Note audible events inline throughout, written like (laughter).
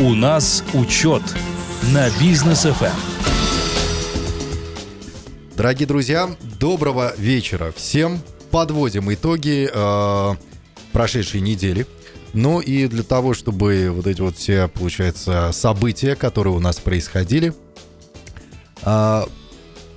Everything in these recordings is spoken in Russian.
У нас учет на бизнес ФМ. Дорогие друзья, доброго вечера всем. Подводим итоги э, прошедшей недели. Ну и для того, чтобы вот эти вот все, получается, события, которые у нас происходили, э,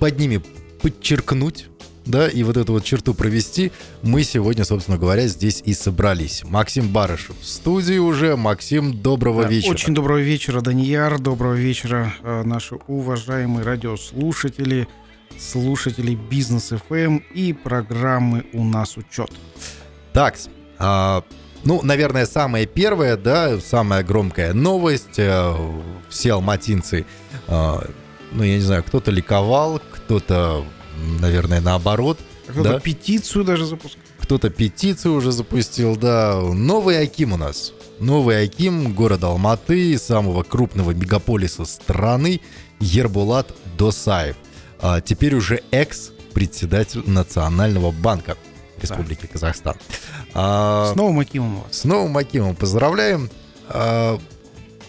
под ними подчеркнуть, да, и вот эту вот черту провести, мы сегодня, собственно говоря, здесь и собрались. Максим Барышев в студии уже. Максим, доброго Да, вечера. Очень доброго вечера, Данияр. Доброго вечера, э, наши уважаемые радиослушатели, слушатели Бизнес ФМ и программы «У нас учет». Так, а, ну, наверное, самое первое, да, самая громкая новость. э, Все алматинцы, а, ну, я не знаю, кто-то ликовал, кто-то, наверное, наоборот. Кто-то Да. петицию даже запускал. Кто-то петицию уже запустил, да. Новый Аким у нас. Новый Аким города Алматы, самого крупного мегаполиса страны, Ербулат Досаев. А, теперь уже экс-председатель Национального банка Республики Казахстан. А, С новым Акимом вас. с новым Акимом поздравляем. А,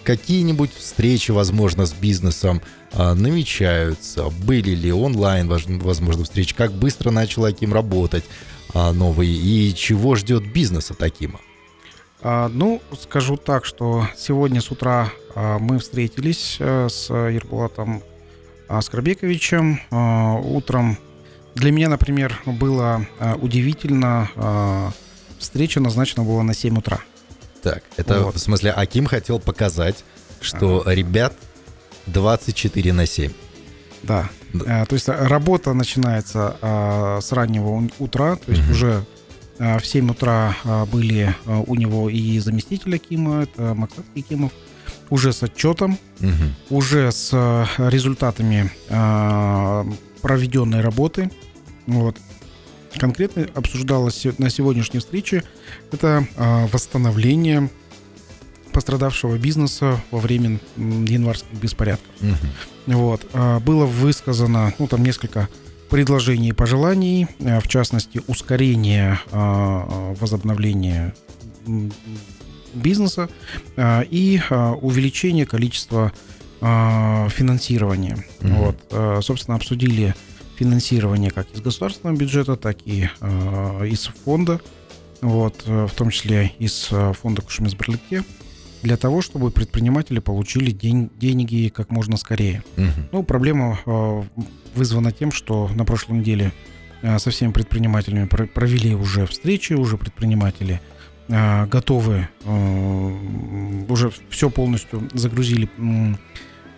Какие-нибудь встречи, возможно, с бизнесом намечаются? Были ли онлайн, возможно, встречи? Как быстро начал Аким работать а, новый? И чего ждет бизнес от Акима? А, ну, скажу так, что сегодня с утра а, мы встретились э, с Ербулатом Аскарбековичем. А, утром для меня, например, было а, удивительно. а, встреча назначена была на 7 утра. Так, это Вот. в смысле Аким хотел показать, что ребят 24 на 7. Да. Да. Э, То есть э, работа начинается а, с раннего утра, то есть Мгм. уже в 7 утра были у него и заместитель Акима, это Максат Акимов, уже с отчетом, Мгм. уже с результатами проведенной работы. Вот. Конкретно обсуждалось на сегодняшней встрече это восстановление пострадавшего бизнеса во время январских беспорядков. Мгм. Вот. а, Было высказано, ну, там несколько предложений и пожеланий, а, в частности, ускорение а, возобновления бизнеса и увеличение количества финансирования. Мгм. Вот. Собственно, обсудили финансирование как из государственного бюджета, так и из фонда, вот, в том числе из фонда Кушемис Берликте, для того, чтобы предприниматели получили день, деньги как можно скорее. Мгм. Ну, проблема э, вызвана тем, что на прошлой неделе э, со всеми предпринимателями про- провели уже встречи, уже предприниматели э, готовы, э, уже все полностью загрузили м,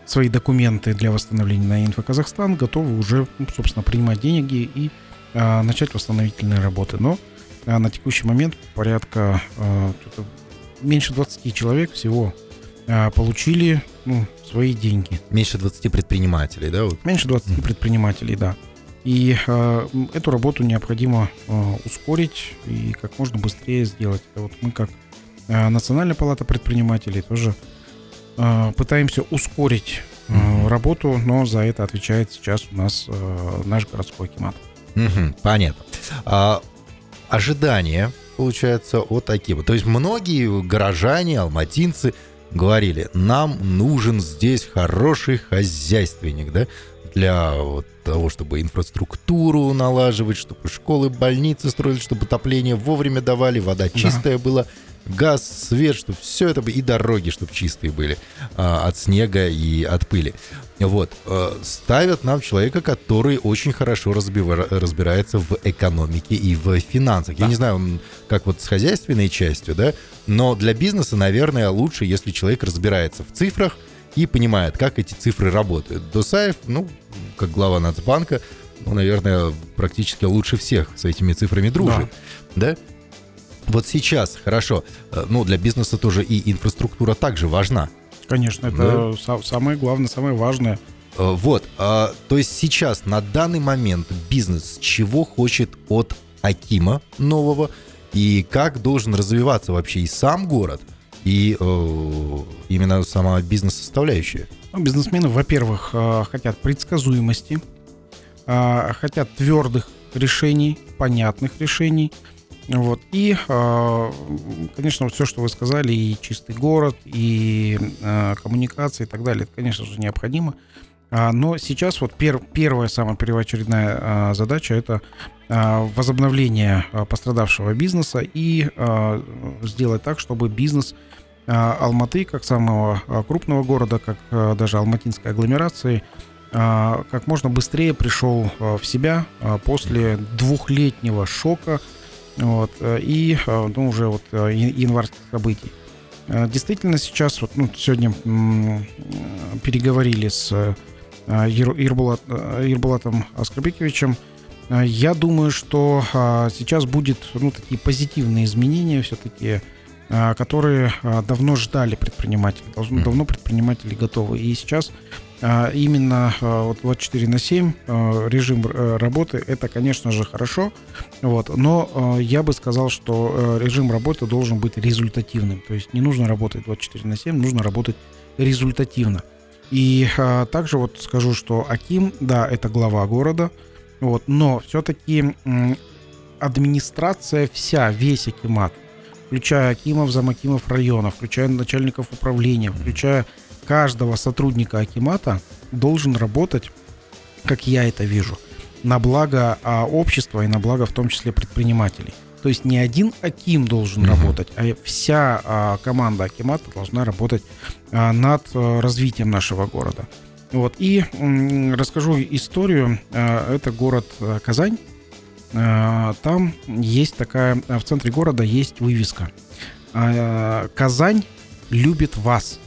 свои документы для восстановления на Инфо Казахстан, готовы уже, ну, собственно, принимать деньги и э, начать восстановительные работы. Но э, на текущий момент порядка э, меньше 20 человек всего э, получили ну, свои деньги. Меньше 20 предпринимателей, да? Меньше 20 Мгм. предпринимателей, да. И э, эту работу необходимо э, ускорить и как можно быстрее сделать. Это вот мы как э, Национальная палата предпринимателей тоже э, пытаемся ускорить э, Мгм. работу, но за это отвечает сейчас у нас э, наш городской акимат. Мгм, понятно. А, ожидания, получается, от Акима. То есть многие горожане, алматинцы говорили, нам нужен здесь хороший хозяйственник, да, для вот того, чтобы инфраструктуру налаживать, чтобы школы, больницы строили, чтобы отопление вовремя давали, вода чистая была, газ, свет, чтобы все это бы- и дороги, чтобы чистые были а, от снега и от пыли. Вот. э, Ставят нам человека, который очень хорошо разбива- разбирается в экономике и в финансах. Я не знаю, он как вот с хозяйственной частью, да, но для бизнеса, наверное, лучше, если человек разбирается в цифрах и понимает, как эти цифры работают. Досаев, ну, как глава Нацбанка, ну, наверное, практически лучше всех с этими цифрами дружит. Да? Вот сейчас, хорошо, э, ну, для бизнеса тоже и инфраструктура также важна. Конечно, это са- самое главное, самое важное. Э, Вот, а, то есть сейчас, на данный момент, бизнес чего хочет от Акима нового, и как должен развиваться вообще и сам город, и э, именно сама бизнес-составляющая. Ну, бизнесмены, во-первых, хотят предсказуемости, хотят твердых решений, понятных решений, Вот. И, э, конечно, вот все, что вы сказали, и чистый город, и э, коммуникации и так далее, это, конечно же, необходимо. А, но сейчас вот пер, первая самая первоочередная а, задача это а, возобновление а, пострадавшего бизнеса и а, сделать так, чтобы бизнес а, Алматы, как самого а, крупного города, как а, даже алматинской агломерации, а, как можно быстрее пришел а, в себя а, после двухлетнего шока вот, э, и а, ну, уже вот а, январских событий. Действительно, сейчас вот ну, сегодня переговорили с Аскарбековичем. А, Я думаю, что сейчас будет ну, такие позитивные изменения все-таки, которые давно ждали предприниматели, давно предприниматели готовы. И сейчас именно а, вот 24 на 7 а, режим э, работы, это, конечно же, хорошо, вот, но а, я бы сказал, что э, режим работы должен быть результативным. То есть не нужно работать 24 на 7, нужно работать результативно. И а, также вот скажу, что Аким, да, это глава города, вот, но все-таки администрация вся, весь Акимат, включая Акимов, замакимов районов, включая начальников управления, включая каждого сотрудника Акимата, должен работать, как я это вижу, на благо а, общества и на благо в том числе предпринимателей. То есть не один Аким должен Мгм. работать, а вся а, команда Акимата должна работать а, над а, развитием нашего города. Вот. И м, расскажу историю. А, Это город а, Казань. А, Там есть такая, в центре города есть вывеска. А, Казань любит вас.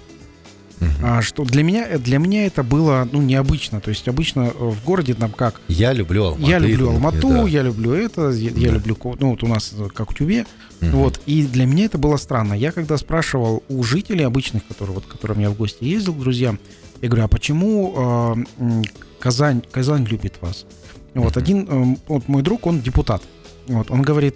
А, Что для меня, для меня это было ну, необычно. То есть обычно э, в городе там как? Я люблю Алмату. я люблю Алмату, да. я люблю это, я, я Да. люблю, ко- ну вот у нас э, как в Тюбе. Мгм. Вот, и для меня это было странно. Я когда спрашивал у жителей обычных, которые, вот, к которым я в гости ездил, к друзьям, я говорю, а почему э, Казань, Казань любит вас? Вот Мгм. один, э, вот мой друг, он депутат. Вот, он говорит,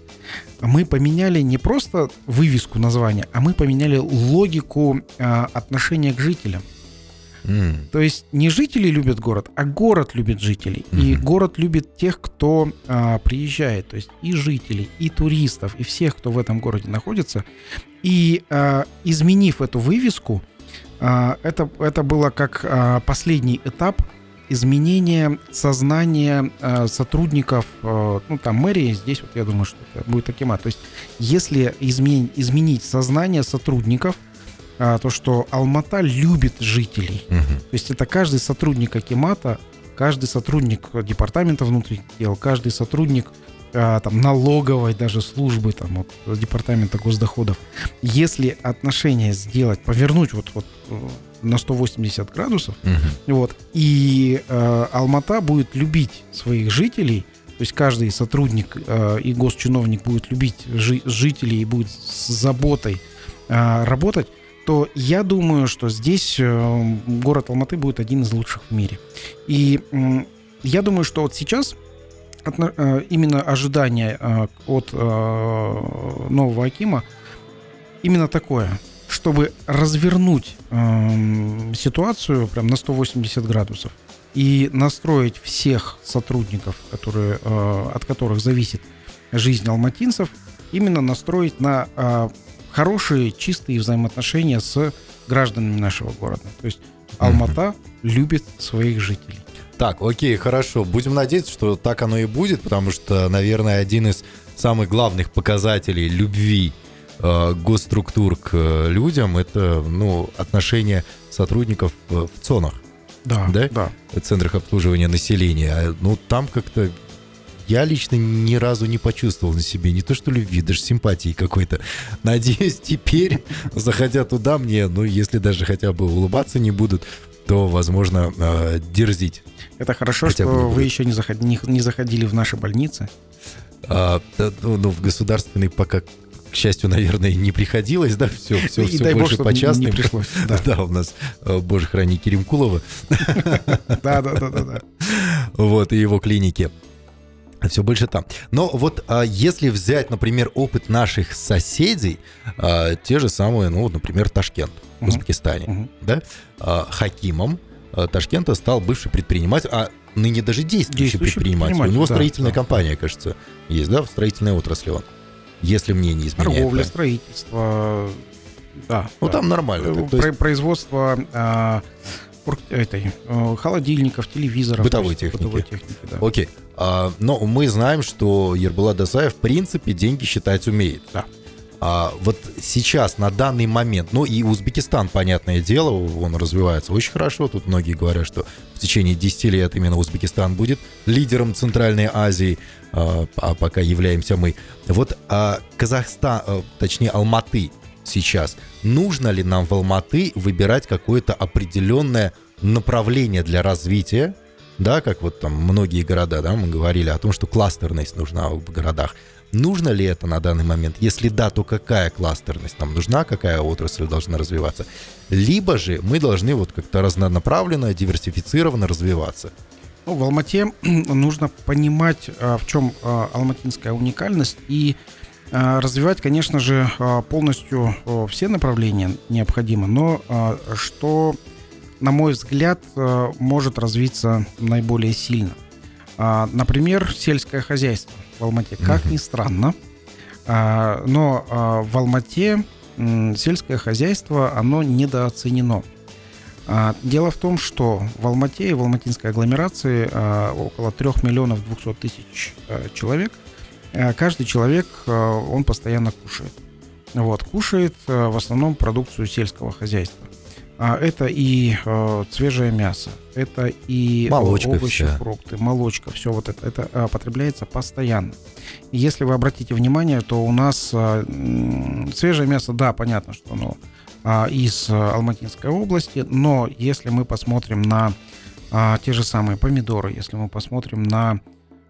мы поменяли не просто вывеску названия, а мы поменяли логику э, отношения к жителям. М. То есть не жители любят город, а город любит жителей. И Мгм. город любит тех, кто а, приезжает. То есть и жителей, и туристов, и всех, кто в этом городе находится. И а, изменив эту вывеску, а, это, это было как а, последний этап изменения сознания а, сотрудников, а, ну там мэрии, здесь вот я думаю, что это будет Акима. То есть если измен- изменить сознание сотрудников, а, то что Алмата любит жителей, Мгм. то есть это каждый сотрудник Акимата, каждый сотрудник департамента внутренних дел, каждый сотрудник а, там, налоговой даже службы, там, вот, департамента госдоходов. Если отношения сделать, повернуть вот, вот э, на 180 градусов, Мгм. вот, и э, Алмата будет любить своих жителей, то есть каждый сотрудник э, и госчиновник будет любить жи- жителей и будет с заботой э, работать, то я думаю, что здесь э, город Алматы будет один из лучших в мире. И я думаю, что вот сейчас э, именно ожидание э, от нового Акима именно такое, чтобы развернуть эм, ситуацию прям на 180 градусов и настроить всех сотрудников, которые, э, от которых зависит жизнь алматинцев, именно настроить на э, хорошие, чистые взаимоотношения с гражданами нашего города. То есть Алмата любит своих жителей. Так, окей, хорошо. Будем надеяться, что так оно и будет, потому что, наверное, один из самых главных показателей любви э, госструктур к э, людям это ну, отношение сотрудников э, в ЦОНах, Да, Да? да. в центрах обслуживания населения. Ну, там как-то я лично ни разу не почувствовал на себе не то что любви, даже симпатии какой-то. (laughs) Надеюсь, теперь, заходя туда, мне, ну, если даже хотя бы улыбаться не будут, то, возможно, э, дерзить. Это хорошо, Хотя что вы еще не, заход- не- не заходили в наши больницы. А, ну, ну, в государственный пока, к счастью, наверное, не приходилось, да, все, все, И все дай больше по частным. не пришлось. (laughs) Да, Да, у нас, э, боже, храни Керимкулова, (laughs) да, да, да, да, да. (laughs) вот, и его клиники. Все больше там. Но вот а, если взять, например, опыт наших соседей, а, те же самые, ну, например, Ташкент в Мгм. Узбекистане, Мгм. да, а, Хакимом а, Ташкента стал бывший предприниматель, а ныне даже действующий, Действующий предприниматель. У предприниматель, него да, строительная да. компания, кажется, есть, да, в строительной отрасли он. Если мне не изменяет. Торговля, память. строительство, да. Ну, да. там нормально. Э, так, есть про- Производство а, этой, э, холодильников, телевизоров. Бытовой то есть техники. Бытовой техники, да. Окей. А, но мы знаем, что Ербулат Досаев, в принципе, деньги считать умеет. Да. А вот сейчас, на данный момент, ну и Узбекистан, понятное дело, он развивается очень хорошо. Тут многие говорят, что в течение 10 лет именно Узбекистан будет лидером Центральной Азии, а, а пока являемся мы. Вот а, Казахстан, а, точнее Алматы сейчас, нужно ли нам в Алматы выбирать какое-то определенное направление для развития, да, как вот там многие города, да, мы говорили о том, что кластерность нужна в городах. Нужно ли это на данный момент? Если да, то какая кластерность нам нужна, какая отрасль должна развиваться? Либо же мы должны вот как-то разнонаправленно, диверсифицированно развиваться. Ну, в Алмате (clears throat) нужно понимать, а, в чем а, алматинская уникальность и а, развивать, конечно же, полностью все направления необходимо, но что, на мой взгляд, может развиться наиболее сильно. Например, сельское хозяйство в Алмате. Как ни странно, но в Алмате сельское хозяйство, оно недооценено. А, Дело в том, что в Алмате и в алматинской агломерации а, около 3 миллионов 200 тысяч а, человек. Каждый человек, он постоянно кушает. Вот, кушает в основном продукцию сельского хозяйства. Это и свежее мясо, это и Молочка овощи, вся. фрукты, молочка, все вот это, это потребляется постоянно. Если вы обратите внимание, то у нас свежее мясо, да, понятно, что оно из а, Алматинской области, но если мы посмотрим на а, те же самые помидоры, если мы посмотрим на а,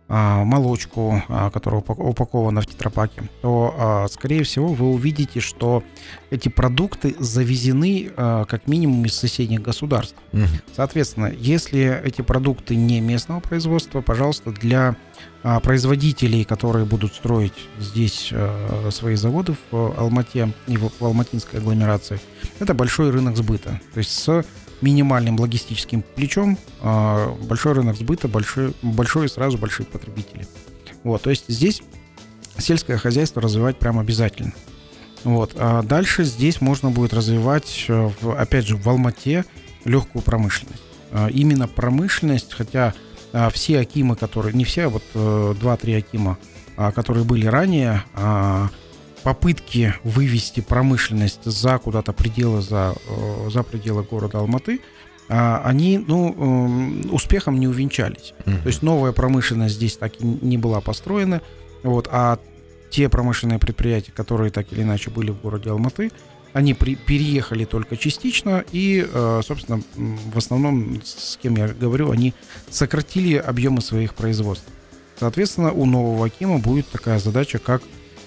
молочку, а, которая упак- упакована в тетрапаке, то, а, скорее всего, вы увидите, что эти продукты завезены а, как минимум из соседних государств. Мгм. Соответственно, если эти продукты не местного производства, пожалуйста, для а, производителей, которые будут строить здесь а, свои заводы в а, Алмате и в, в алматинской агломерации, это большой рынок сбыта. То есть с минимальным логистическим плечом а, большой рынок сбыта, большой, большой и сразу большие потребители. Вот, то есть здесь сельское хозяйство развивать прям обязательно. Вот. А дальше здесь можно будет развивать, э, опять же, в Алмате легкую промышленность. А, Именно промышленность, хотя а, все Акимы, которые, не все, а вот э, два-три Акима, а, которые были ранее, попытки вывести промышленность за куда-то пределы, за, э, за пределы города Алматы, а, они ну, эм, успехом не увенчались. Мгм. То есть новая промышленность здесь так и не была построена, вот, а те промышленные предприятия, которые так или иначе были в городе Алматы, они при- переехали только частично и, э, собственно, в основном, с кем я говорю, они сократили объемы своих производств. Соответственно, у нового Акима будет такая задача, как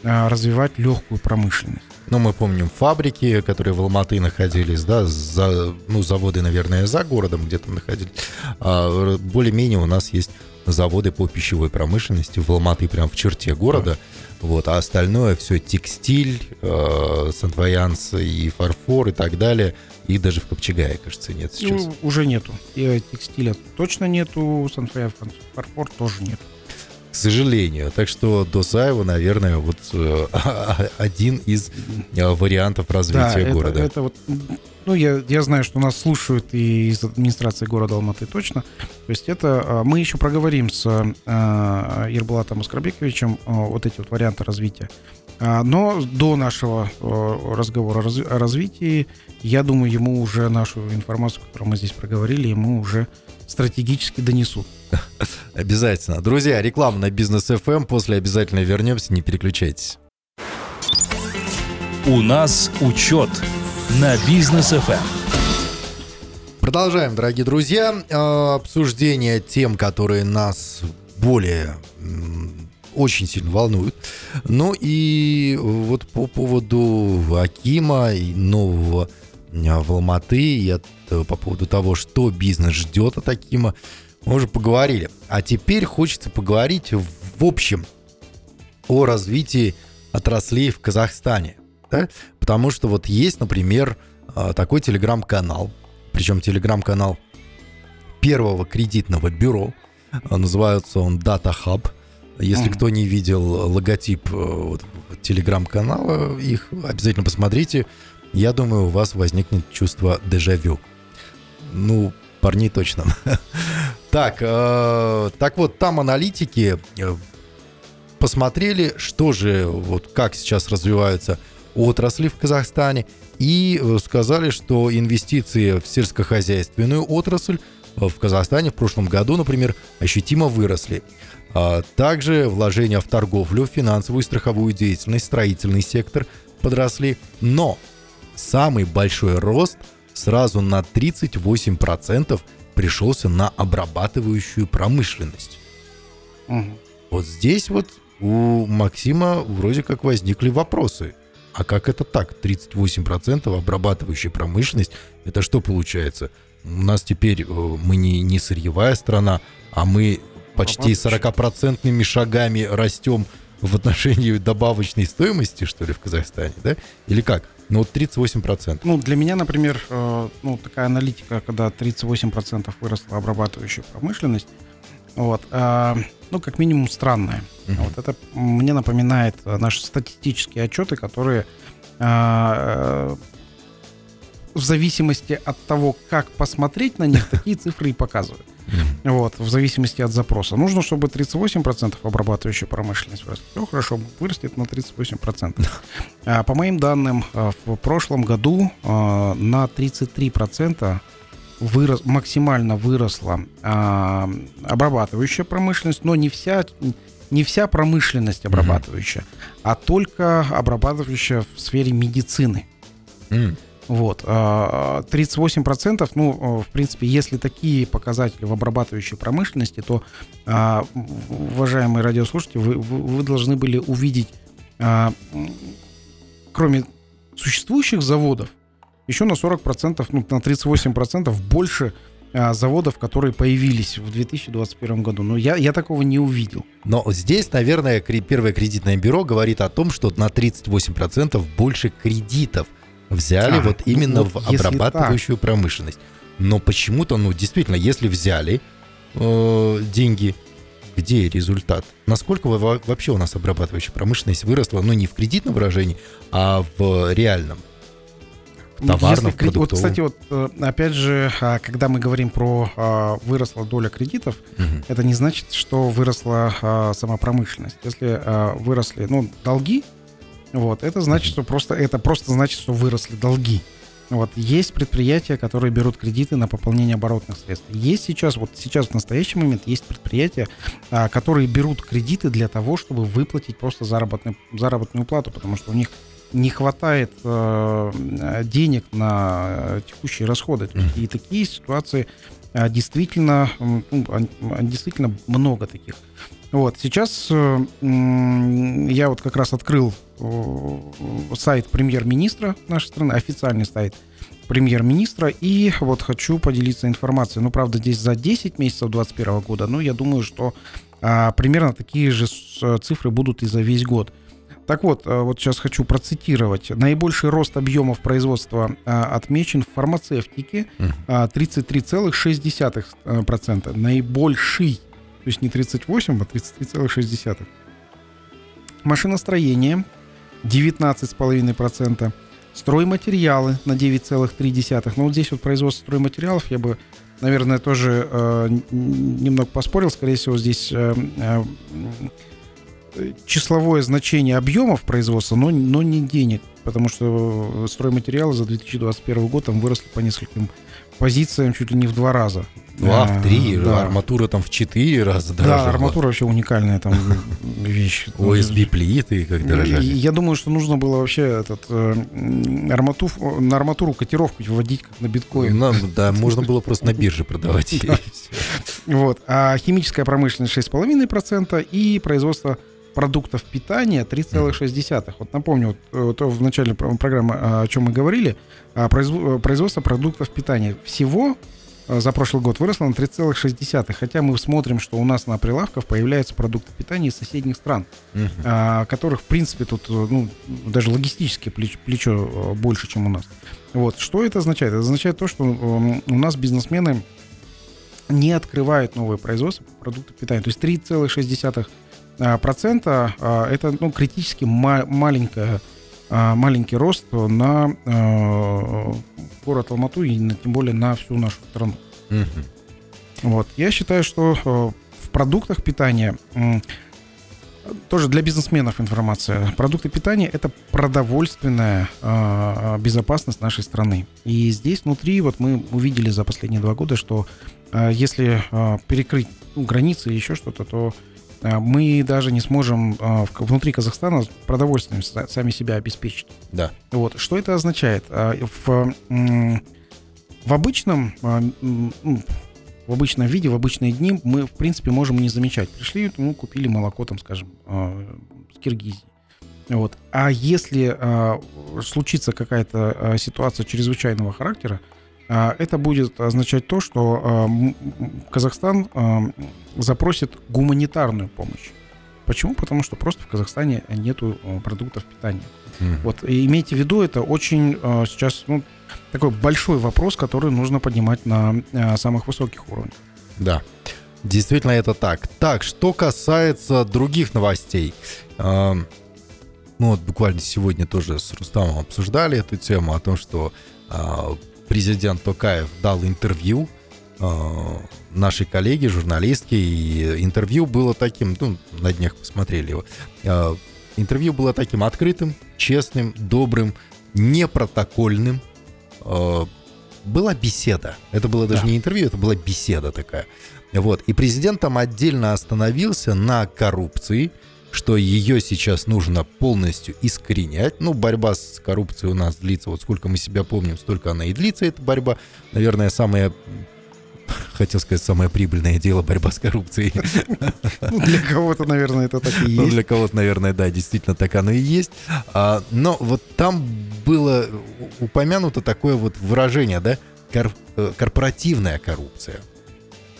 развивать легкую промышленность. Ну, мы помним фабрики, которые в Алматы находились, да, за, ну, заводы, наверное, за городом где-то находились. А, более-менее у нас есть заводы по пищевой промышленности в Алматы, прям в черте города. Вот, а остальное все текстиль, э, сантваянс и фарфор и так далее. И даже в Копчегае, кажется, нет сейчас. Ну, уже нету. И э, текстиля точно нету, санфая фарфор тоже нет. К сожалению. Так что Досаева, наверное, вот э, (laughs) один из э, вариантов развития это, города. это вот, ну, я, я знаю, что нас слушают и из администрации города Алматы точно. То есть это а, мы еще проговорим с а, Ербулатом Аскарбековичем вот эти вот варианты развития. А, Но до нашего разговора о развитии, я думаю, ему уже нашу информацию, которую мы здесь проговорили, ему уже стратегически донесут. (laughs) Обязательно. Друзья, реклама на бизнес FM. После обязательно вернемся. Не переключайтесь. У нас учет на бизнес Эм. FM. Продолжаем, дорогие друзья, э, обсуждение тем, которые нас более очень сильно волнуют. Ну и вот по поводу Акима и нового э, в Алматы, и от- по поводу того, что бизнес ждет от Акима, мы уже поговорили. А теперь хочется поговорить в общем о развитии отраслей в Казахстане. да? Потому что вот есть, например, э, такой телеграм-канал, причем телеграм-канал первого кредитного бюро. А, Называется он Data Hub. Если Мгм. кто не видел логотип э, вот телеграм-канала их, обязательно посмотрите. Я думаю, у вас возникнет чувство дежавю. Ну, парней точно. (laughs) Так, э, так вот, там аналитики э, посмотрели, что же, вот как сейчас развиваются отрасли в Казахстане, и э, сказали, что инвестиции в сельскохозяйственную отрасль в Казахстане в прошлом году, например, ощутимо выросли. А также вложения в торговлю, финансовую и страховую деятельность, строительный сектор подросли. Но самый большой рост сразу на 38% пришелся на обрабатывающую промышленность. Угу. Вот здесь вот у Максима вроде как возникли вопросы. А как это так? 38% обрабатывающая промышленность. Это что получается? У нас теперь э, мы не, не сырьевая страна, а мы почти 40-процентными шагами растем в отношении добавочной стоимости, что ли, в Казахстане, да? Или как? Ну, вот 38%. Ну, для меня, например, э, ну, такая аналитика, когда 38% выросла обрабатывающая промышленность, вот, э, ну, как минимум странная. Uh-huh. Вот это мне напоминает наши статистические отчеты, которые э, в зависимости от того, как посмотреть на них, такие цифры и показывают. Вот, в зависимости от запроса. Нужно, чтобы 38% обрабатывающая промышленность выросла. Все хорошо, вырастет на 38%. А, по моим данным, а, в прошлом году а, на 33% вырос, максимально выросла а, обрабатывающая промышленность, но не вся, не вся промышленность обрабатывающая, mm-hmm. а только обрабатывающая в сфере медицины. Mm. Вот. 38%, а, ну, в принципе, если такие показатели в обрабатывающей промышленности, то, а, уважаемые радиослушатели, вы, вы должны были увидеть, а, кроме существующих заводов, еще на 40%, ну, на 38% больше заводов, которые появились в 2021 году. Но я, я такого не увидел. Но здесь, наверное, первое кредитное бюро говорит о том, что на 38% больше кредитов – взяли а, вот именно ну, вот в обрабатывающую так. промышленность. Но почему-то, ну, действительно, если взяли э, деньги, где результат? Насколько вообще у нас обрабатывающая промышленность выросла, ну, не в кредитном выражении, а в реальном? В товарном, Если. Вот, кстати, вот э, опять же, а, когда мы говорим про а, выросла доля кредитов, угу. это не значит, что выросла а, сама промышленность. Если выросли, ну, долги, вот, это значит, что просто, это просто значит, что выросли долги. Вот, есть предприятия, которые берут кредиты на пополнение оборотных средств. Есть сейчас, вот сейчас в настоящий момент есть предприятия, а, которые берут кредиты для того, чтобы выплатить просто заработную, заработную плату, потому что у них не хватает э, денег на текущие расходы. И такие ситуации а, действительно, ну, действительно много таких. Вот, сейчас э, я вот как раз открыл э, сайт премьер-министра нашей страны, официальный сайт премьер-министра, и вот хочу поделиться информацией. Ну, правда, здесь за 10 месяцев 2021 года, но я думаю, что а, примерно такие же цифры будут и за весь год. Так вот, э, вот сейчас хочу процитировать. Наибольший рост объемов производства а, отмечен в фармацевтике 33,6%. А, Наибольший то есть не 38, а 33,6. Машиностроение 19,5%. Стройматериалы на 9,3%. Ну вот здесь вот производство стройматериалов я бы, наверное, тоже э, немного поспорил. Скорее всего, здесь э, э, числовое значение объемов производства, но, но не денег. Потому что стройматериалы за 2021 год там выросли по нескольким позициям чуть ли не в два раза. Два, а, в три, да. арматура там в четыре раза дорожала. Да, арматура вообще уникальная там (laughs) вещь. ОСБ плиты как дорожали. Я думаю, что нужно было вообще этот э, арматур, на арматуру котировку вводить как на биткоин. Ну, да, можно было просто на бирже продавать. (laughs) Вот. А химическая промышленность 6,5% и производство продуктов питания 3,6. Вот напомню, вот, вот в начале программы, о чем мы говорили, производство продуктов питания. Всего Э, за прошлый год выросла на 3,6. Хотя мы смотрим, что у нас на прилавках появляются продукты питания из соседних стран, uh-huh. которых, в принципе, тут э, ну, даже логистически плечо, плечо э, больше, чем у нас. Вот. Что это означает? Это означает то, что у нас бизнесмены не открывают новые производства продуктов питания. То есть 3,6 а, процента а, это ну, критически ма- маленькая, а, маленький рост на а, город Алмату и на, тем более на всю нашу страну. Мгм. Вот. Я считаю, что э, в продуктах питания м, тоже для бизнесменов информация. Продукты питания это продовольственная э, безопасность нашей страны. И здесь внутри вот мы увидели за последние два года, что э, если э, перекрыть ну, границы и еще что-то, то э, мы даже не сможем в- внутри Казахстана продовольствием са- сами себя обеспечить. Да. Вот. Что это означает? А, В, в обычном а, в обычном виде, в обычные дни мы, в принципе, можем не замечать. Пришли, ну, купили молоко, там, скажем, а, с Киргизии. Вот. А если а, случится какая-то а, ситуация чрезвычайного характера, а, это будет означать то, что а, Казахстан а, запросит гуманитарную помощь. Почему? Потому что просто в Казахстане нету а, продуктов питания. Мгм. Вот, и имейте в виду, это очень сейчас ну, такой большой вопрос, который нужно поднимать на самых высоких уровнях. Да, действительно это так. Так, что касается других новостей. Ну вот буквально сегодня тоже с Рустамом обсуждали эту тему о том, что а, президент Токаев дал интервью а, нашей коллеге, журналистке, и интервью было таким, ну, на днях посмотрели его, а, интервью было таким открытым, честным, добрым, непротокольным. А, Была беседа. Это было даже Да. не интервью, это была беседа такая. Вот. И президент там отдельно остановился на коррупции, что ее сейчас нужно полностью искоренять. Ну, борьба с коррупцией у нас длится, вот сколько мы себя помним, столько она и длится, эта борьба. Наверное, самое, хотел сказать, самое прибыльное дело борьба с коррупцией. Ну, для кого-то, наверное, это так и Ну, есть. для кого-то, наверное, да, действительно так оно и есть. А, но вот там было упомянуто такое вот выражение, да, кор- э, корпоративная коррупция.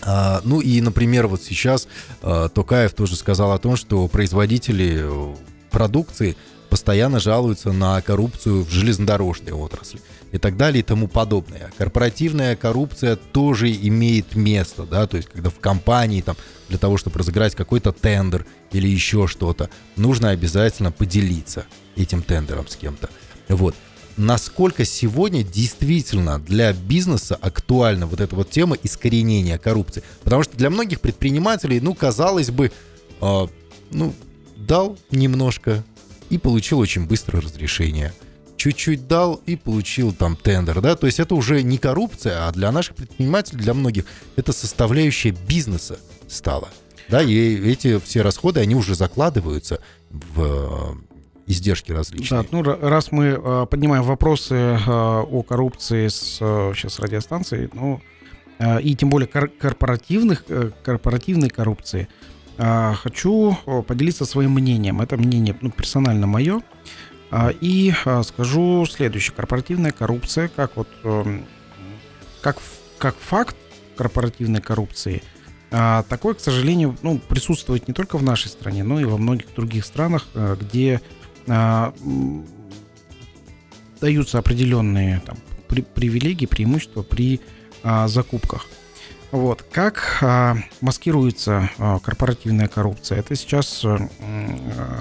А, ну и, например, вот сейчас а, Токаев тоже сказал о том, что производители э, продукции постоянно жалуются на коррупцию в железнодорожной отрасли и так далее и тому подобное. Корпоративная коррупция тоже имеет место, да, то есть когда в компании там для того, чтобы разыграть какой-то тендер или еще что-то, нужно обязательно поделиться этим тендером с кем-то. Вот. Насколько сегодня действительно для бизнеса актуальна вот эта вот тема искоренения коррупции? Потому что для многих предпринимателей, ну, казалось бы, а, ну, дал немножко и получил очень быстро разрешение. Чуть-чуть дал и получил там тендер, да, то есть это уже не коррупция, а для наших предпринимателей, для многих, это составляющая бизнеса стала. Да, и эти все расходы, они уже закладываются в э, издержки различные. Да, ну, ра- раз мы э, поднимаем вопросы э, о коррупции с э, сейчас радиостанцией, ну, и тем более кор- корпоративных, э, корпоративной коррупции, хочу поделиться своим мнением. Это мнение ну, персонально мое. А, И а, скажу следующее. Корпоративная коррупция, как вот как, как факт корпоративной коррупции, а, такой, к сожалению, ну, присутствует не только в нашей стране, но и во многих других странах, где а, даются определенные там, при- привилегии, преимущества при а, закупках. Вот. Как а, маскируется а, корпоративная коррупция? Это сейчас э,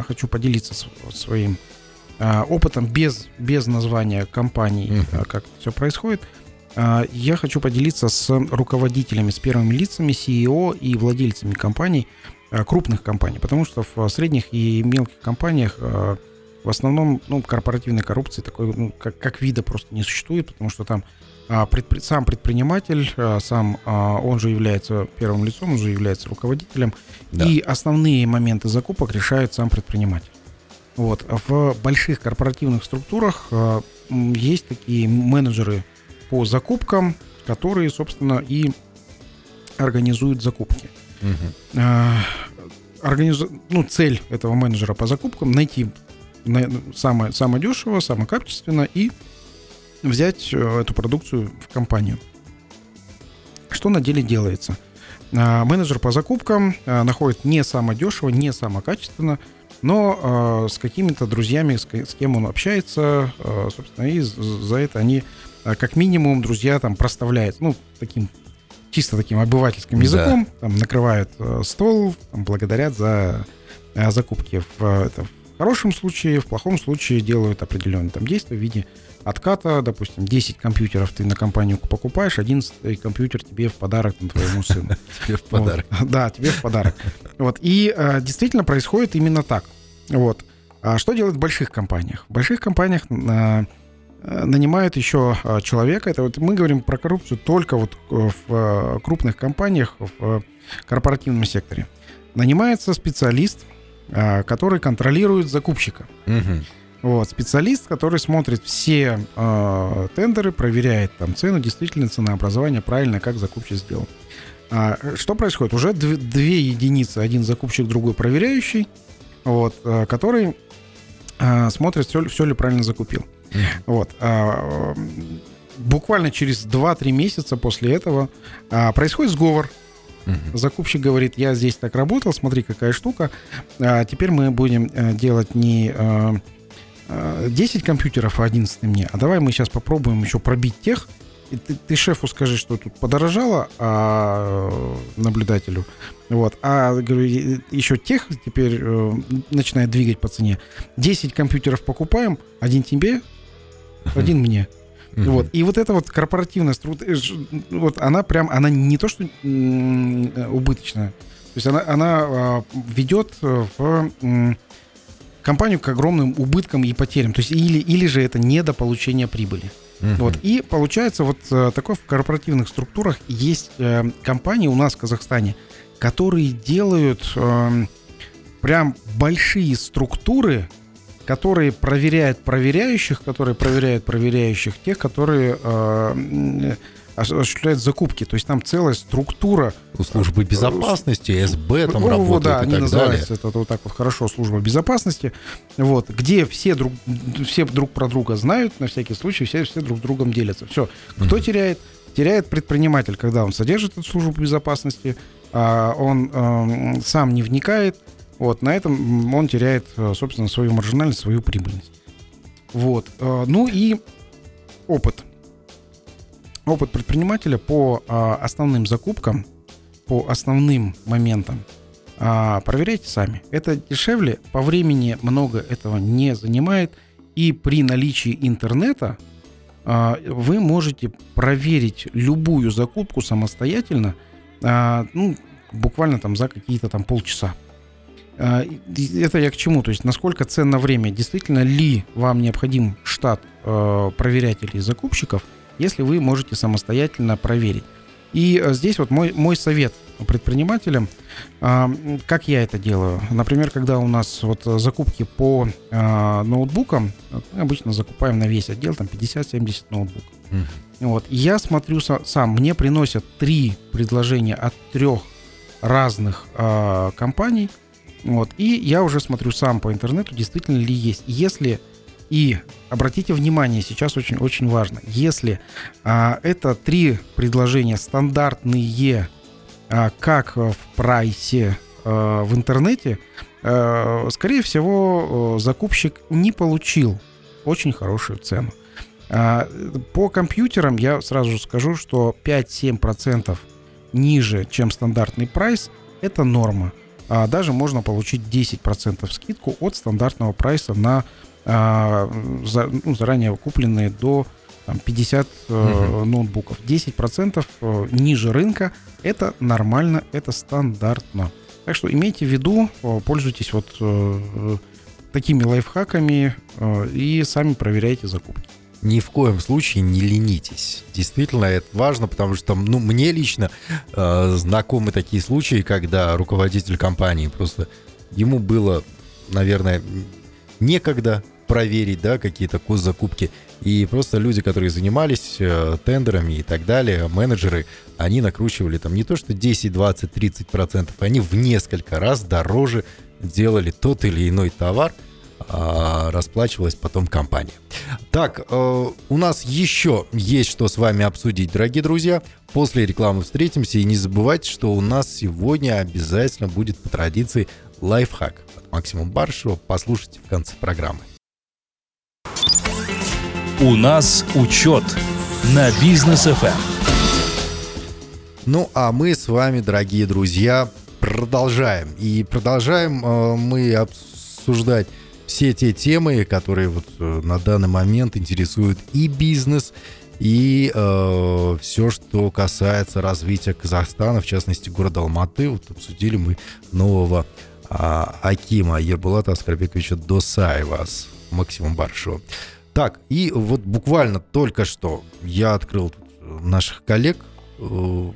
хочу поделиться с- своим а, опытом без, без названия компаний, Мгм. а, как все происходит. А, Я хочу поделиться с руководителями, с первыми лицами, CEO и владельцами компаний, а, крупных компаний, потому что в средних и мелких компаниях а, в основном ну, корпоративной коррупции такой, ну, как, как вида просто не существует, потому что там а, предпри- сам предприниматель, а, сам а, он же является первым лицом, он же является руководителем, Да. и основные моменты закупок решает сам предприниматель. Вот. В больших корпоративных структурах а, есть такие менеджеры по закупкам, которые, собственно, и организуют закупки. Мгм. А, организу- ну, цель этого менеджера по закупкам найти на- самое, самое дешево, самое качественно и взять э, эту продукцию в компанию. Что на деле делается? А, Менеджер по закупкам а, находит не самое дешево, не самое качественно, но а, с какими-то друзьями, с ке- с кем он общается, собственно, и за это они, как минимум, друзья там проставляют, ну, таким чисто таким обывательским Да. языком, там накрывают э, стол, там, благодарят за э, закупки. В, это, в хорошем случае, в плохом случае делают определенные там действия в виде отката, допустим, 10 компьютеров ты на компанию покупаешь, 11 компьютер тебе в подарок на твоему сыну. (laughs) Тебе в подарок. (laughs) Да, тебе в подарок. Вот. И э, действительно происходит именно так. Вот. А что делать в больших компаниях? В больших компаниях э, нанимают еще человека. Это вот мы говорим про коррупцию только вот в крупных компаниях, в корпоративном секторе. Нанимается специалист, который контролирует закупщика. Мгм. Вот, специалист, который смотрит все э, тендеры, проверяет там цену, действительно ценообразование правильно, как закупщик сделал. А, что происходит? Уже дв- две единицы, один закупщик, другой проверяющий, вот, э, который э, смотрит, все, ли- все ли правильно закупил. Вот. а, м, буквально через 2-3 месяца после этого а, происходит сговор. Мгм. Закупщик говорит, я здесь так работал, смотри, какая штука. А теперь мы будем э, делать не э, э, 10 компьютеров, а 11 мне, а давай мы сейчас попробуем еще пробить тех. И ты, ты шефу скажи, что тут подорожало а, э, наблюдателю. Вот. А говорю, еще тех теперь э, начинает двигать по цене. 10 компьютеров покупаем, один тебе, (laughs) один мне. Вот. И вот эта вот корпоративная структура, вот она прям, она не то что э, убыточная, то есть она, она а, ведет э, в компанию к огромным убыткам и потерям. То есть или, или же это недополучение прибыли. Мгм. Вот. И получается вот э, такое в корпоративных структурах есть э, компании у нас в Казахстане, которые делают эм, прям большие структуры, которые проверяют проверяющих, которые проверяют проверяющих, тех, которые э, м, осуществляют закупки. То есть там целая структура У службы безопасности, СБ там ну, работает да, и они так далее. называются это вот так вот хорошо служба безопасности, вот, где все друг, все друг про друга знают, на всякий случай все, все друг другом делятся. Все. Кто Мгм. теряет? Теряет предприниматель, когда он содержит эту службу безопасности, а он эм, сам не вникает, вот, на этом он теряет, э, собственно, свою маржинальность, свою прибыльность. Вот. э, Ну и опыт. Опыт предпринимателя по а, основным закупкам, по основным моментам а, проверяйте сами. Это дешевле, по времени много этого не занимает. И при наличии интернета а, вы можете проверить любую закупку самостоятельно, ну, буквально там за какие-то там полчаса. А, Это я к чему? То есть насколько ценно время? Действительно ли вам необходим штат э, проверятелей и закупщиков, если вы можете самостоятельно проверить? И э, здесь вот мой, мой совет предпринимателям, а, как я это делаю. Например, когда у нас вот э, закупки по а, ноутбукам, мы обычно закупаем на весь отдел там 50-70 ноутбуков. Вот. Я смотрю са- сам, мне приносят три предложения от трех разных компаний. Вот. И я уже смотрю сам по интернету, действительно ли есть. Если и обратите внимание, сейчас очень очень важно, если а, это три предложения стандартные, а, как в прайсе а, в интернете, а, скорее всего, э, закупщик не получил очень хорошую цену. А, По компьютерам я сразу скажу, что 5-7% ниже, чем стандартный прайс, это норма. А даже можно получить 10% скидку от стандартного прайса на а, за- ну, заранее купленные до там, 50 э, ноутбуков. 10% э, ниже рынка это нормально, это стандартно. Так что имейте в виду, э, пользуйтесь вот э, такими лайфхаками э, и сами проверяйте закупки. Ни в коем случае не ленитесь. Действительно, это важно, потому что, ну, мне лично э, знакомы такие случаи, когда руководитель компании просто ему было, наверное, некогда проверить, да, какие-то закупки. И просто люди, которые занимались э, тендерами и так далее, менеджеры, они накручивали там не то что 10, 20, 30 процентов, они в несколько раз дороже делали тот или иной товар, расплачивалась потом компания. Так, э, у нас еще есть что с вами обсудить, дорогие друзья. После рекламы встретимся. И не забывайте, что у нас сегодня обязательно будет по традиции лайфхак от Максима Баршева. Послушайте в конце программы. У нас учет на бизнес ФМ. Ну, а мы с вами, дорогие друзья, продолжаем. И продолжаем э, мы обсуждать все те темы, которые вот э, на данный момент интересуют и бизнес, и э, все, что касается развития Казахстана, в частности города Алматы. Вот обсудили мы нового э, Акима Ербулата Аскарбековича Досаева с Максимом Баршевым. Так, и вот буквально только что я открыл наших коллег э,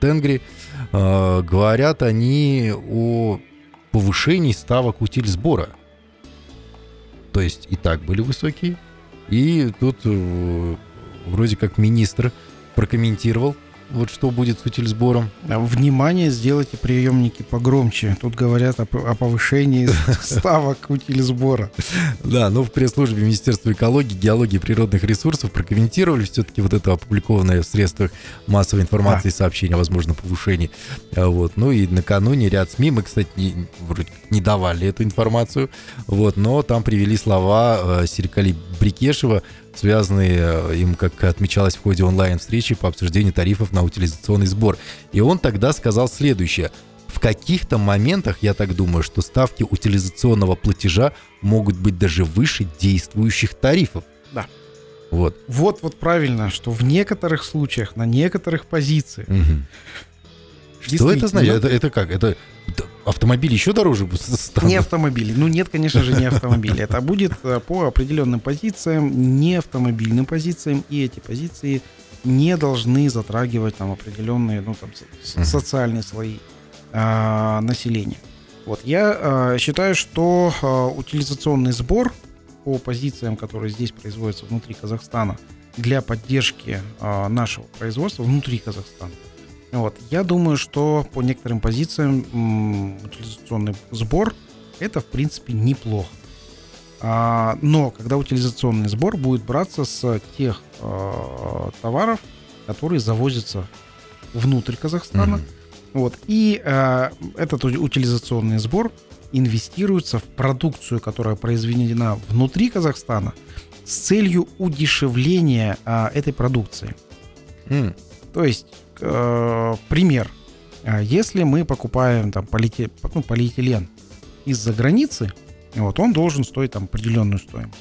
Тенгри. Э, говорят они о повышении ставок утиль сбора. То есть и так были высокие. И тут э, вроде как министр прокомментировал вот что будет с утильсбором. Внимание, сделайте приемники погромче. Тут говорят о, о повышении (laughs) ставок утильсбора. Да, но в пресс-службе Министерства экологии, геологии и природных ресурсов прокомментировали все-таки вот это опубликованное в средствах массовой информации сообщение о возможном повышении. А вот. Ну и накануне ряд СМИ, мы, кстати, не, вроде не давали эту информацию, вот, но там привели слова э, Серикали Брикешева, связанные э, им, как отмечалось в ходе онлайн-встречи по обсуждению тарифов на утилизационный сбор. И он тогда сказал следующее. В каких-то моментах, я так думаю, что ставки утилизационного платежа могут быть даже выше действующих тарифов. Да. Вот. Вот, вот правильно, что в некоторых случаях, на некоторых позициях. Угу. Что это значит? Это, это как? Это автомобиль еще дороже станут? Не автомобили. Ну нет, конечно же, не автомобили. Это будет э, по определенным позициям, не автомобильным позициям, и эти позиции не должны затрагивать там определенные, ну там социальные слои а, населения. Вот я а, считаю, что а, утилизационный сбор по позициям, которые здесь производятся внутри Казахстана, для поддержки а, нашего производства внутри Казахстана, вот. Я думаю, что по некоторым позициям утилизационный сбор это в принципе неплохо. А, но когда утилизационный сбор будет браться с тех а, товаров, которые завозятся внутрь Казахстана, mm-hmm. вот, и а, этот утилизационный сбор инвестируется в продукцию, которая произведена внутри Казахстана, с целью удешевления а, этой продукции. Mm. То есть э, пример. А если мы покупаем там полиэтилен, ну, полиэтилен из-за границы, вот, он должен стоить там определенную стоимость.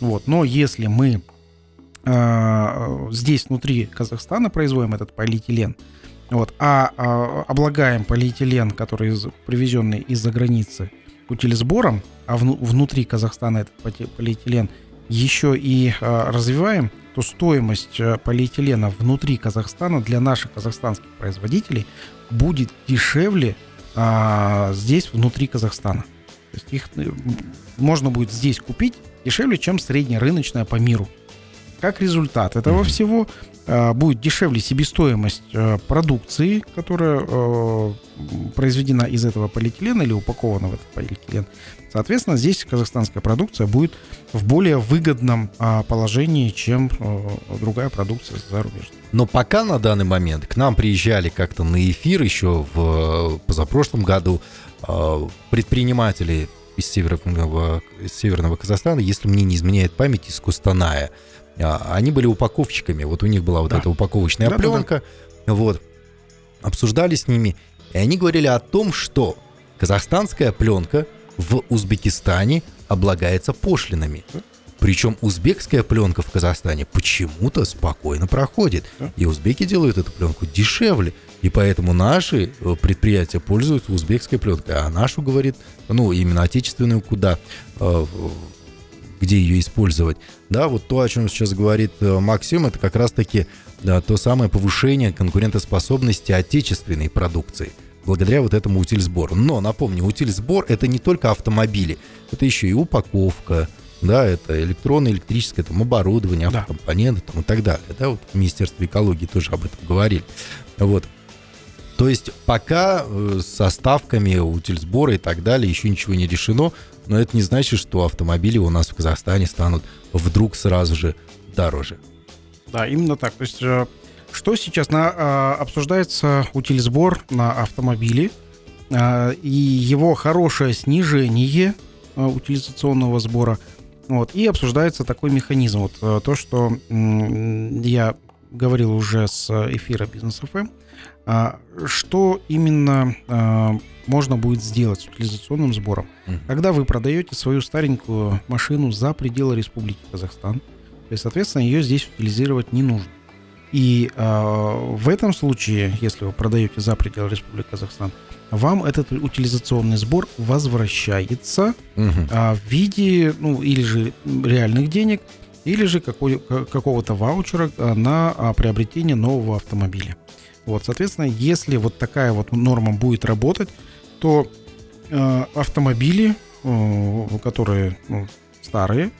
Вот, но если мы э, здесь внутри Казахстана производим этот полиэтилен, вот, а, а облагаем полиэтилен, который из, привезенный из-за границы утилизбором, а вну, внутри Казахстана этот полиэтилен еще и а, развиваем, то стоимость э, полиэтилена внутри Казахстана для наших казахстанских производителей будет дешевле а, здесь, внутри Казахстана. То есть их э, можно будет здесь купить дешевле, чем среднерыночная по миру. Как результат этого mm-hmm. всего а, будет дешевле себестоимость а, продукции, которая а, произведена из этого полиэтилена или упакована в этот полиэтилен. Соответственно, здесь казахстанская продукция будет в более выгодном а, положении, чем а, другая продукция зарубежная. Но пока на данный момент к нам приезжали как-то на эфир еще в позапрошлом году а, предприниматели из северного, из северного Казахстана, если мне не изменяет память, из Кустаная. Они были упаковщиками. Вот у них была вот да. эта упаковочная да, пленка. Да, да. Вот. Обсуждали с ними. И они говорили о том, что казахстанская пленка в Узбекистане облагается пошлинами. Причем узбекская пленка в Казахстане почему-то спокойно проходит. И узбеки делают эту пленку дешевле. И поэтому наши э, предприятия пользуются узбекской пленкой. А нашу, говорит, ну, именно отечественную, куда, э, где ее использовать. Да, вот то, о чем сейчас говорит э, Максим, это как раз-таки да, то самое повышение конкурентоспособности отечественной продукции – благодаря вот этому утильсбору. Но, напомню, утильсбор — это не только автомобили, это еще и упаковка, да, это электронное, электрическое там, оборудование, автокомпоненты там, и так далее. Да, вот Министерство экологии тоже об этом говорили. Вот. То есть пока э, со ставками утильсбора и так далее еще ничего не решено, но это не значит, что автомобили у нас в Казахстане станут вдруг сразу же дороже. Да, именно так. То есть э, что сейчас на, а, обсуждается утилизбор на автомобили а, и его хорошее снижение а, утилизационного сбора. Вот, и обсуждается такой механизм. Вот, а, то, что м, я говорил уже с эфира Бизнес ФМ, а, что именно а, можно будет сделать с утилизационным сбором. Mm. Когда вы продаете свою старенькую машину за пределы Республики Казахстан, то есть, соответственно, ее здесь утилизировать не нужно. И э, в этом случае, если вы продаете за пределы Республики Казахстан, вам этот утилизационный сбор возвращается угу. э, в виде, ну, или же реальных денег, или же какой, какого-то ваучера на а, приобретение нового автомобиля. Вот, соответственно, если вот такая вот норма будет работать, то э, автомобили, э, которые ну, старые,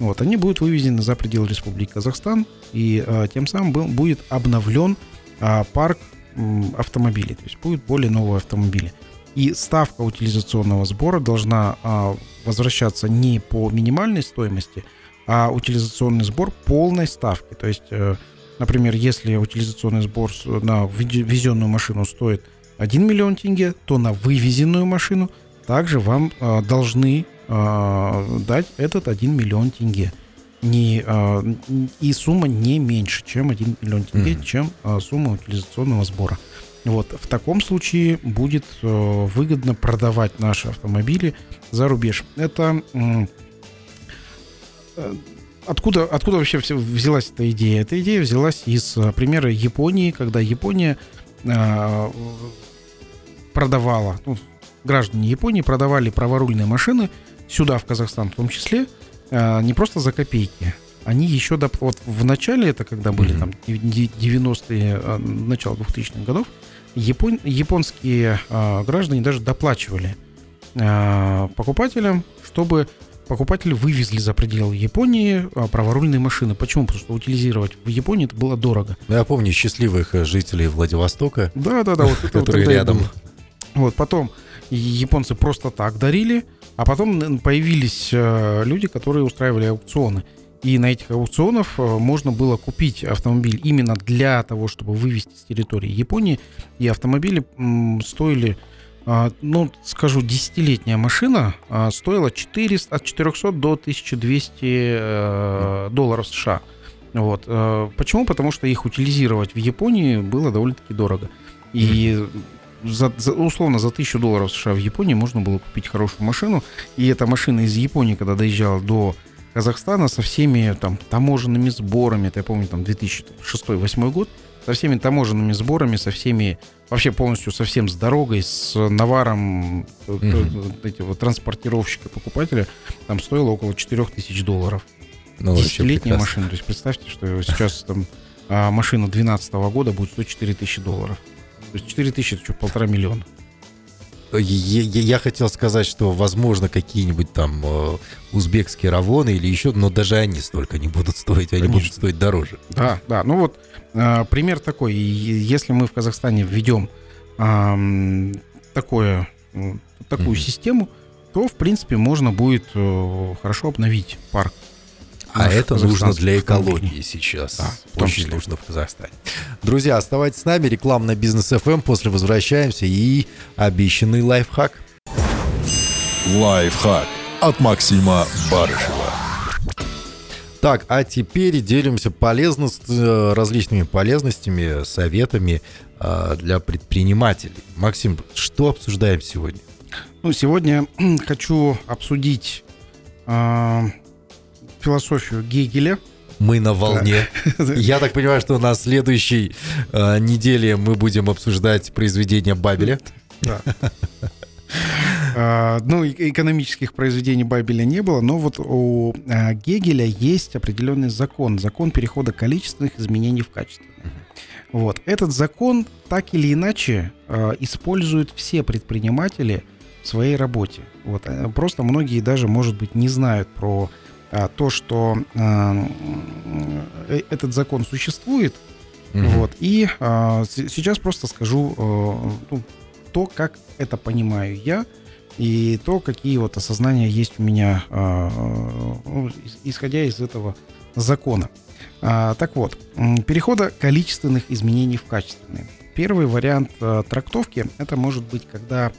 вот, они будут вывезены за пределы Республики Казахстан, и э, тем самым был, будет обновлен э, парк э, автомобилей, то есть будет более новые автомобили. И ставка утилизационного сбора должна э, возвращаться не по минимальной стоимости, а утилизационный сбор полной ставки. То есть, э, например, если утилизационный сбор на везенную машину стоит 1 миллион тенге, то на вывезенную машину также вам э, должны дать этот 1 миллион тенге. Не, э, и сумма не меньше, чем 1 миллион тенге, mm-hmm. чем э, сумма утилизационного сбора. Вот, в таком случае будет э, выгодно продавать наши автомобили за рубеж. Это э, откуда, откуда вообще взялась эта идея? Эта идея взялась из примера Японии, когда Япония э, продавала, ну, граждане Японии продавали праворульные машины сюда, в Казахстан в том числе, э, не просто за копейки. Они еще до, вот в начале, это когда были там 90-е, э, начало 2000-х годов, япон, японские э, граждане даже доплачивали покупателям, чтобы покупатели вывезли за пределы Японии праворульные машины. Почему? Потому что утилизировать в Японии это было дорого. Ну, я помню счастливых жителей Владивостока, да, да, да, вот которые рядом. Вот потом японцы просто так дарили, а потом появились э, люди, которые устраивали аукционы. И на этих аукционах э, можно было купить автомобиль именно для того, чтобы вывести с территории Японии. И автомобили стоили, а, ну, скажу, десятилетняя машина стоила 400, от 400 до 1200 э, долларов США. Вот. Почему? Потому что их утилизировать в Японии было довольно-таки дорого. И за, за, условно за тысячу долларов США в Японии можно было купить хорошую машину. И эта машина из Японии, когда доезжала до Казахстана со всеми там таможенными сборами, это я помню, там 2006-2008 год, со всеми таможенными сборами, со всеми, вообще полностью со всем с дорогой, с наваром mm-hmm. эти вот транспортировщика, покупателя, там стоило около 4000 долларов. Ну, Десятилетняя машина. То есть представьте, что сейчас там а, машина 2012 года будет стоить 4000 долларов. То есть 4 тысячи, это что, полтора миллиона. Я, я, я хотел сказать, что, возможно, какие-нибудь там э, узбекские равоны или еще, но даже они столько не будут стоить, они Конечно. будут стоить дороже. Да, да. Ну вот э, пример такой. Если мы в Казахстане введем э, такое, такую mm-hmm. систему, то, в принципе, можно будет э, хорошо обновить парк а это нужно для экологии сейчас. Да, Очень числе. нужно в Казахстане. Друзья, оставайтесь с нами. Реклама на бизнес FM. Эм. После возвращаемся и обещанный лайфхак. Лайфхак от Максима Барышева. Так, а теперь делимся полезность, э, различными полезностями, советами э, для предпринимателей. Максим, что обсуждаем сегодня? Ну, сегодня (clears throat) хочу обсудить э, философию Гегеля. Мы на волне. Да. (laughs) Я так понимаю, что на следующей э, неделе мы будем обсуждать произведения Бабеля. Да. Uh, ну, экономических произведений Бабеля не было, но вот у uh, Гегеля есть определенный закон, закон перехода количественных изменений в качественные. Вот. Этот закон так или иначе uh, используют все предприниматели в своей работе. Вот. Э, просто многие даже, может быть, не знают про а, то, что а, э, этот закон существует, угу. вот, и а, сейчас просто скажу а, ну, то, как это понимаю я, и то, какие вот осознания есть у меня, а, ну, исходя из этого закона. А, так вот, перехода количественных изменений в качественные. Первый вариант а, трактовки это может быть, когда а,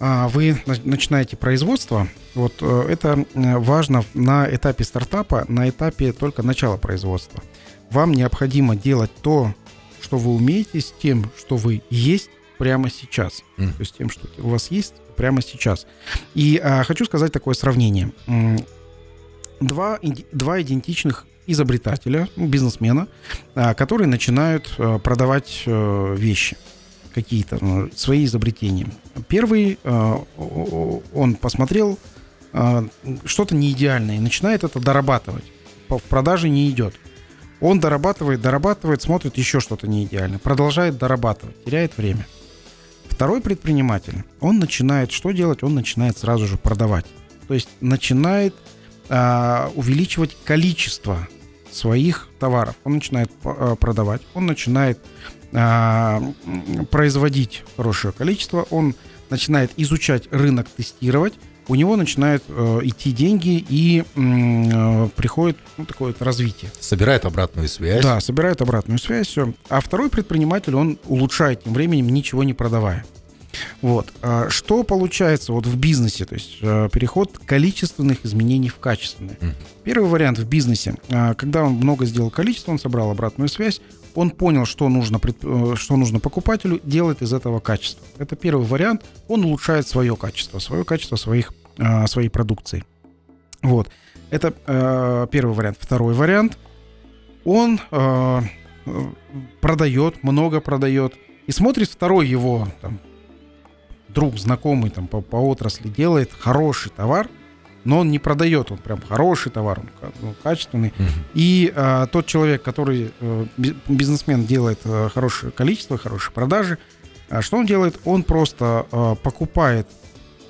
вы начинаете производство, вот э, это важно на этапе стартапа, на этапе только начала производства. вам необходимо делать то, что вы умеете, с тем, что вы есть прямо сейчас. Мгм. То есть тем, что у вас есть прямо сейчас. И а, хочу сказать такое сравнение. Два, два идентичных изобретателя, ну, бизнесмена, а, которые начинают э, продавать э, вещи какие-то, ну, свои изобретения. Первый, э, он посмотрел э, что-то не идеальное и начинает это дорабатывать. В продаже не идет. Он дорабатывает, дорабатывает, смотрит еще что-то не идеальное, продолжает дорабатывать, теряет время. Второй предприниматель, он начинает что делать? Он начинает сразу же продавать. То есть начинает а, увеличивать количество своих товаров. Он начинает а, продавать, он начинает производить хорошее количество, он начинает изучать рынок, тестировать, у него начинают э, идти деньги и э, приходит ну, такое вот развитие. Собирает обратную связь. Да, собирает обратную связь, все. А второй предприниматель, он улучшает тем временем, ничего не продавая. Вот. А Что получается вот в бизнесе? То есть э, переход количественных изменений в качественные. Мгм. Первый вариант в бизнесе. а, Когда он много сделал количество, он собрал обратную связь, он понял, что нужно, э, что нужно покупателю, делает из этого качество. Это первый вариант. Он улучшает свое качество, свое качество своих, а, своей продукции. Вот. Это э, первый вариант. Второй вариант. Он э, э, продает, много продает. И смотрит второй его там, друг, знакомый там, по, по отрасли, делает хороший товар, но он не продает, он прям хороший товар, он ну, качественный. Мгм. И а, тот человек, который, э, би- бизнесмен, делает э, хорошее количество, хорошие продажи, а что он делает? Он просто э, покупает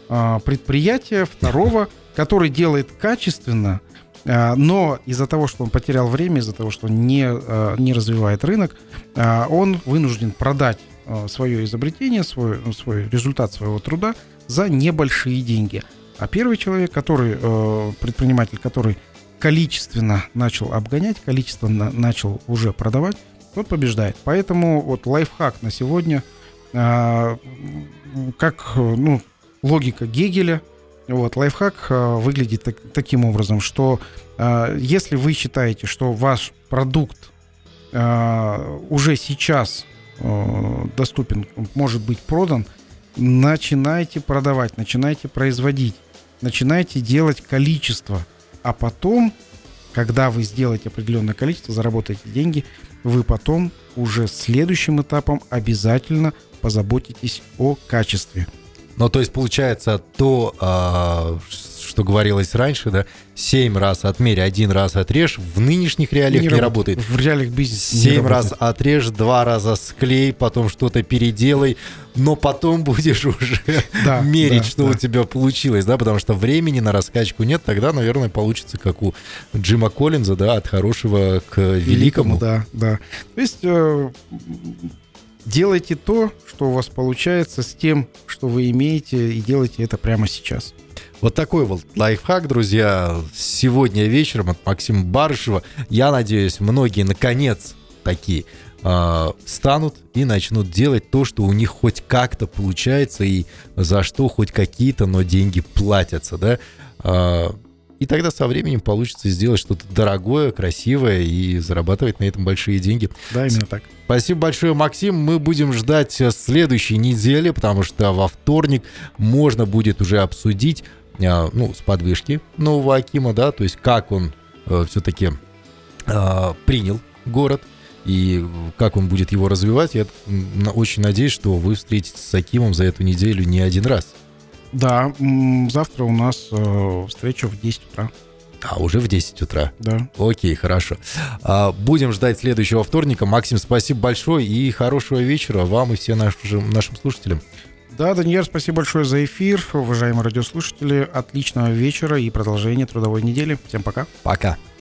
а, предприятие второго, (laughs) который делает качественно, а, но из-за того, что он потерял время, из-за того, что он не, а, не развивает рынок, а, он вынужден продать а, свое изобретение, свой, свой результат своего труда за небольшие деньги. А первый человек, который, э, предприниматель, который количественно начал обгонять, количественно начал уже продавать, тот побеждает. Поэтому вот лайфхак на сегодня, м, как э, ну, логика Гегеля, вот, лайфхак а, выглядит так- таким образом, что а, если вы считаете, что ваш продукт а, уже сейчас э, доступен, может быть продан, начинайте продавать, начинайте производить, начинайте делать количество, а потом, когда вы сделаете определенное количество, заработаете деньги, вы потом уже следующим этапом обязательно позаботитесь о качестве. Ну, то есть, получается, то, а, что говорилось раньше, да, 7 раз отмерь, один раз отрежь, в нынешних реалиях не, работает. В реалиях бизнеса не Семь раз отрежь, два раза склей, потом что-то переделай, но потом будешь уже (laughs) Да, (laughs) мерить, да, что да. у тебя получилось, да, потому что времени на раскачку нет, тогда, наверное, получится, как у Джима Коллинза, да, от хорошего к великому. Да, да. То есть э, делайте то, что у вас получается с тем, что вы имеете, и делайте это прямо сейчас. Вот такой вот лайфхак, друзья, сегодня вечером от Максима Барышева. Я надеюсь, многие наконец такие а, встанут и начнут делать то, что у них хоть как-то получается и за что хоть какие-то, но деньги платятся, да. А, и тогда со временем получится сделать что-то дорогое, красивое и зарабатывать на этом большие деньги. Да, именно так. Спасибо большое, Максим. Мы будем ждать следующей недели, потому что во вторник можно будет уже обсудить, ну, с подвышки нового Акима, да, то есть как он все-таки принял город и как он будет его развивать. Я очень надеюсь, что вы встретитесь с Акимом за эту неделю не один раз. Да, завтра у нас э, встреча в 10 утра. А уже в 10 утра. Да. Окей, хорошо. А, Будем ждать следующего вторника. Максим, спасибо большое и хорошего вечера вам и всем нашим, нашим слушателям. Да, Даниэль, спасибо большое за эфир. Уважаемые радиослушатели, отличного вечера и продолжения трудовой недели. Всем пока. Пока.